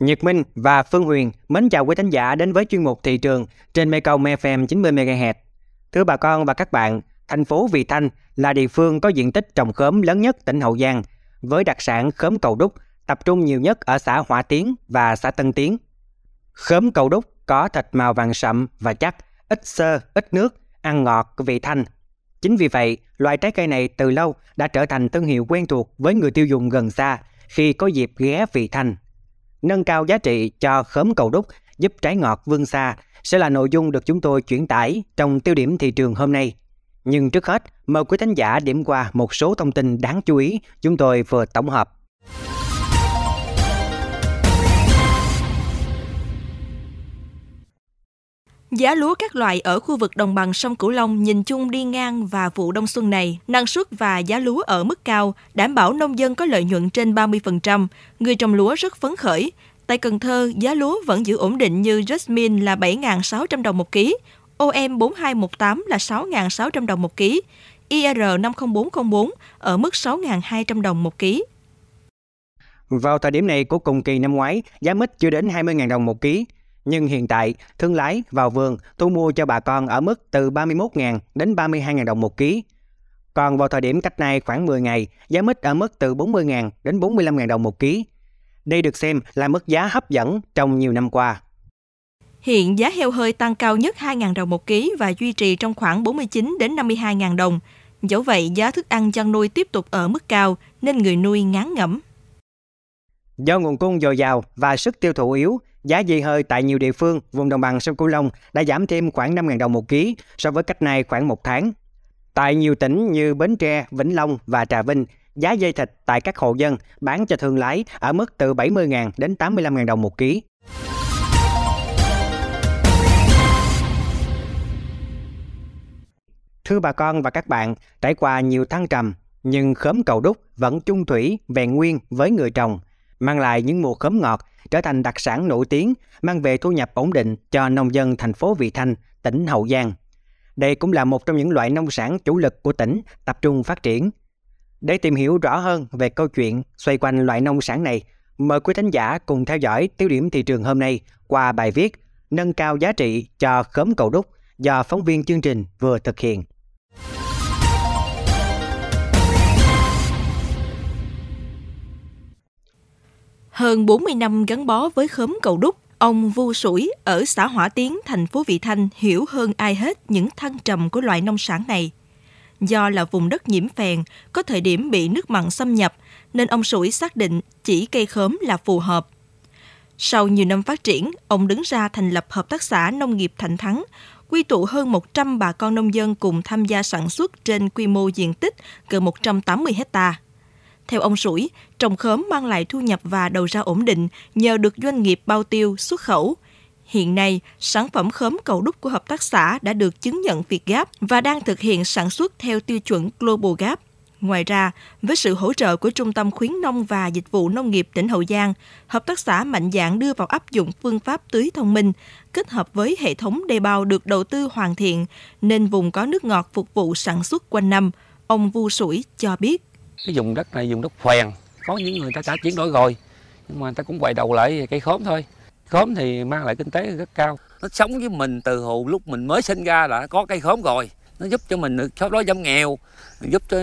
Nhật Minh và Phương Huyền mến chào quý thính giả đến với chuyên mục thị trường trên Mekong FM 90 MHz. Thưa bà con và các bạn, thành phố Vị Thanh là địa phương có diện tích trồng khóm lớn nhất tỉnh Hậu Giang, với đặc sản khóm cầu đúc tập trung nhiều nhất ở xã Hỏa Tiến và xã Tân Tiến. Khóm cầu đúc có thịt màu vàng sậm và chắc, ít xơ, ít nước, ăn ngọt, vị thanh. Chính vì vậy, loại trái cây này từ lâu đã trở thành thương hiệu quen thuộc với người tiêu dùng gần xa khi có dịp ghé vị thanh. Nâng cao giá trị cho khóm cầu đúc giúp trái ngọt vươn xa sẽ là nội dung được chúng tôi chuyển tải trong tiêu điểm thị trường hôm nay. Nhưng trước hết, mời quý thính giả điểm qua một số thông tin đáng chú ý chúng tôi vừa tổng hợp. Giá lúa các loại ở khu vực đồng bằng sông Cửu Long nhìn chung đi ngang và vụ đông xuân này, năng suất và giá lúa ở mức cao, đảm bảo nông dân có lợi nhuận trên 30%, người trồng lúa rất phấn khởi. Tại Cần Thơ, giá lúa vẫn giữ ổn định như Jasmine là 7.600 đồng một ký, OM 4218 là 6.600 đồng một ký, IR 50404 ở mức 6.200 đồng một ký. Vào thời điểm này của cùng kỳ năm ngoái, giá mít chưa đến 20.000 đồng một ký, nhưng hiện tại, thương lái vào vườn thu mua cho bà con ở mức từ 31.000 đến 32.000 đồng một ký. Còn vào thời điểm cách nay khoảng 10 ngày, giá mít ở mức từ 40.000 đến 45.000 đồng một ký. Đây được xem là mức giá hấp dẫn trong nhiều năm qua. Hiện giá heo hơi tăng cao nhất 2.000 đồng một ký và duy trì trong khoảng 49 đến 52.000 đồng. Dẫu vậy, giá thức ăn chăn nuôi tiếp tục ở mức cao nên người nuôi ngán ngẩm. Do nguồn cung dồi dào và sức tiêu thụ yếu, giá dê hơi tại nhiều địa phương vùng đồng bằng sông Cửu Long đã giảm thêm khoảng 5.000 đồng một ký so với cách nay khoảng một tháng. Tại nhiều tỉnh như Bến Tre, Vĩnh Long và Trà Vinh, giá dê thịt tại các hộ dân bán cho thương lái ở mức từ 70.000 đến 85.000 đồng một ký. Thưa bà con và các bạn, trải qua nhiều thăng trầm, nhưng khóm cầu đúc vẫn chung thủy, vẹn nguyên với người trồng, mang lại những mùa khóm ngọt, trở thành đặc sản nổi tiếng, mang về thu nhập ổn định cho nông dân thành phố Vị Thanh, tỉnh Hậu Giang. Đây cũng là một trong những loại nông sản chủ lực của tỉnh tập trung phát triển. Để tìm hiểu rõ hơn về câu chuyện xoay quanh loại nông sản này, mời quý thính giả cùng theo dõi tiêu điểm thị trường hôm nay qua bài viết Nâng cao giá trị cho khóm cầu đúc do phóng viên chương trình vừa thực hiện. Hơn 40 năm gắn bó với khóm cầu đúc, ông Vu Sủi ở xã Hỏa Tiến, thành phố Vị Thanh hiểu hơn ai hết những thăng trầm của loại nông sản này. Do là vùng đất nhiễm phèn, có thời điểm bị nước mặn xâm nhập, nên ông Sủi xác định chỉ cây khóm là phù hợp. Sau nhiều năm phát triển, ông đứng ra thành lập Hợp tác xã Nông nghiệp Thạnh Thắng, quy tụ hơn 100 bà con nông dân cùng tham gia sản xuất trên quy mô diện tích gần 180 hectare. Theo ông Sủi, trồng khóm mang lại thu nhập và đầu ra ổn định nhờ được doanh nghiệp bao tiêu, xuất khẩu. Hiện nay, sản phẩm khóm cầu đúc của hợp tác xã đã được chứng nhận Việt gáp và đang thực hiện sản xuất theo tiêu chuẩn Global Gap. Ngoài ra, với sự hỗ trợ của Trung tâm khuyến nông và dịch vụ nông nghiệp tỉnh Hậu Giang, hợp tác xã mạnh dạn đưa vào áp dụng phương pháp tưới thông minh, kết hợp với hệ thống đê bao được đầu tư hoàn thiện, nên vùng có nước ngọt phục vụ sản xuất quanh năm. Ông Vu Sủi cho biết cái vùng đất này vùng đất phèn có những người ta đã chuyển đổi rồi nhưng mà người ta cũng quay đầu lại cây khóm thôi. Khóm thì mang lại kinh tế rất cao. Nó sống với mình từ hồi lúc mình mới sinh ra đã có cây khóm rồi. Nó giúp cho mình được xóa đói giảm nghèo giúp cho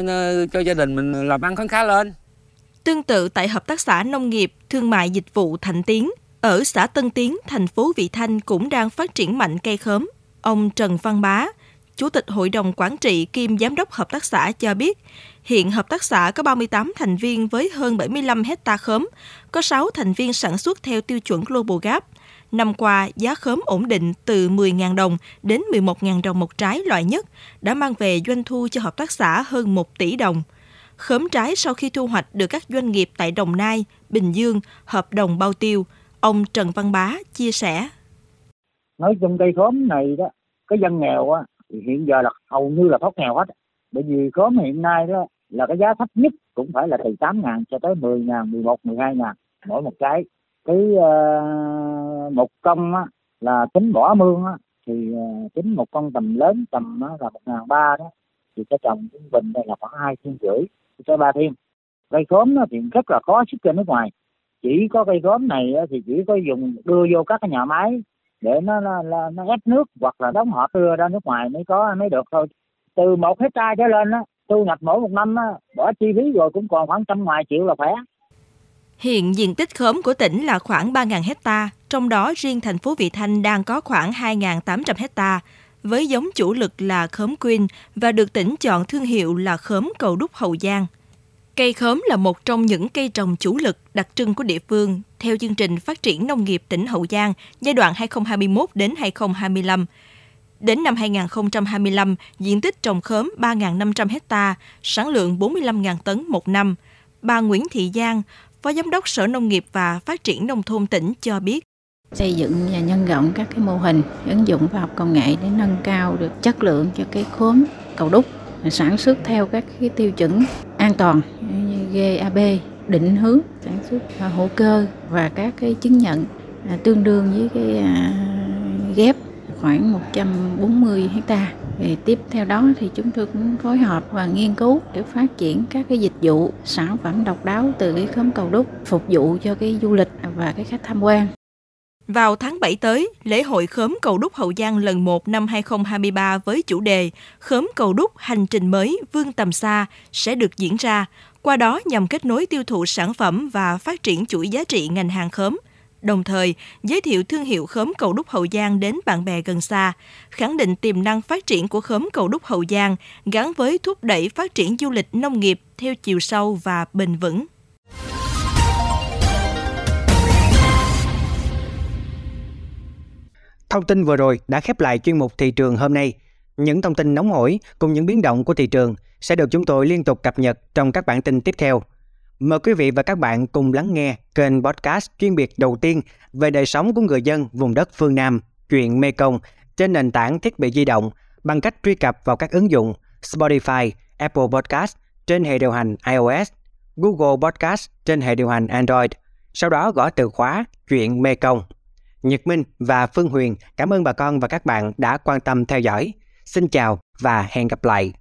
cho gia đình mình làm ăn khá khá lên. Tương tự tại Hợp tác xã Nông nghiệp, Thương mại Dịch vụ Thạnh Tiến, ở xã Tân Tiến, thành phố Vị Thanh cũng đang phát triển mạnh cây khóm. Ông Trần Văn Bá, Chủ tịch Hội đồng Quản trị kiêm Giám đốc Hợp tác xã cho biết, hiện hợp tác xã có 38 thành viên với hơn 75 hecta khóm, có 6 thành viên sản xuất theo tiêu chuẩn Global Gap. Năm qua, giá khóm ổn định từ 10.000 đồng đến 11.000 đồng một trái loại nhất, đã mang về doanh thu cho hợp tác xã hơn 1 tỷ đồng. Khóm trái sau khi thu hoạch được các doanh nghiệp tại Đồng Nai, Bình Dương hợp đồng bao tiêu, ông Trần Văn Bá chia sẻ. Nói chung cây khóm này đó, cái dân nghèo á, thì hiện giờ là hầu như là thoát nghèo hết. Bởi vì khóm hiện nay đó là cái giá thấp nhất cũng phải là từ 8 ngàn cho tới 10 ngàn, 11, 12 ngàn mỗi một trái cái uh, một công á, là tính bỏ mương á, thì uh, tính một con tầm lớn tầm á, là một ngàn ba đó. Thì cái trồng trung bình đây là khoảng hai thiên rưỡi cho ba thiên cây khóm thì rất là khó xuất ra nước ngoài. Chỉ có cây khóm này thì chỉ có dùng đưa vô các cái nhà máy để nó nó, nó, nó ép nước hoặc là đóng hộp đưa ra nước ngoài mới có mới được thôi từ một hecta trở lên á thu nhập mỗi một năm á bỏ chi phí rồi cũng còn khoảng trăm ngoài triệu là khỏe Hiện diện tích khóm của tỉnh là khoảng 3.000 hecta, trong đó riêng thành phố Vị Thanh đang có khoảng 2.800 hecta, với giống chủ lực là khóm Queen và được tỉnh chọn thương hiệu là khóm cầu đúc Hậu Giang. Cây khóm là một trong những cây trồng chủ lực đặc trưng của địa phương theo chương trình phát triển nông nghiệp tỉnh Hậu Giang giai đoạn 2021 đến 2025. Đến năm 2025, diện tích trồng khóm 3.500 hecta, sản lượng 45.000 tấn một năm. Bà Nguyễn Thị Giang, Phó Giám đốc Sở Nông nghiệp và Phát triển Nông thôn tỉnh cho biết. Xây dựng và nhân rộng các cái mô hình ứng dụng khoa học công nghệ để nâng cao được chất lượng cho cái khóm cầu đúc sản xuất theo các cái tiêu chuẩn an toàn như GAB định hướng, sản xuất à, hữu cơ và các cái chứng nhận à, tương đương với cái à, ghép khoảng 140 hecta thì tiếp theo đó thì chúng tôi cũng phối hợp và nghiên cứu để phát triển các cái dịch vụ, sản phẩm độc đáo từ cái khóm cầu đúc phục vụ cho cái du lịch và cái khách tham quan. Vào tháng 7 tới, lễ hội khóm cầu đúc Hậu Giang lần 1 năm 2023 với chủ đề Khóm cầu đúc hành trình mới vươn tầm xa sẽ được diễn ra, qua đó nhằm kết nối tiêu thụ sản phẩm và phát triển chuỗi giá trị ngành hàng khóm – đồng thời giới thiệu thương hiệu khóm cầu đúc Hậu Giang đến bạn bè gần xa, khẳng định tiềm năng phát triển của khóm cầu đúc Hậu Giang gắn với thúc đẩy phát triển du lịch nông nghiệp theo chiều sâu và bền vững. Thông tin vừa rồi đã khép lại chuyên mục thị trường hôm nay. Những thông tin nóng hổi cùng những biến động của thị trường sẽ được chúng tôi liên tục cập nhật trong các bản tin tiếp theo. Mời quý vị và các bạn cùng lắng nghe kênh podcast chuyên biệt đầu tiên về đời sống của người dân vùng đất phương Nam, chuyện Mekong trên nền tảng thiết bị di động bằng cách truy cập vào các ứng dụng Spotify, Apple Podcast trên hệ điều hành iOS, Google Podcast trên hệ điều hành Android. Sau đó gõ từ khóa chuyện Mekong. Nhật Minh và Phương Huyền cảm ơn bà con và các bạn đã quan tâm theo dõi. Xin chào và hẹn gặp lại.